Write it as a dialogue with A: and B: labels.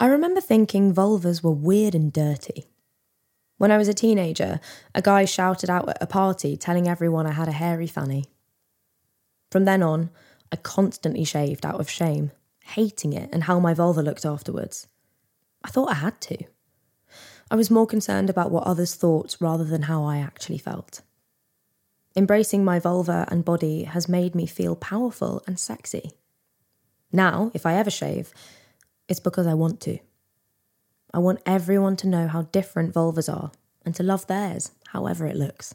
A: I remember thinking vulvas were weird and dirty. When I was a teenager, a guy shouted out at a party telling everyone I had a hairy fanny. From then on, I constantly shaved out of shame, hating it and how my vulva looked afterwards. I thought I had to. I was more concerned about what others thought rather than how I actually felt. Embracing my vulva and body has made me feel powerful and sexy. Now, if I ever shave, it's because I want to. I want everyone to know how different vulvas are and to love theirs, however it looks.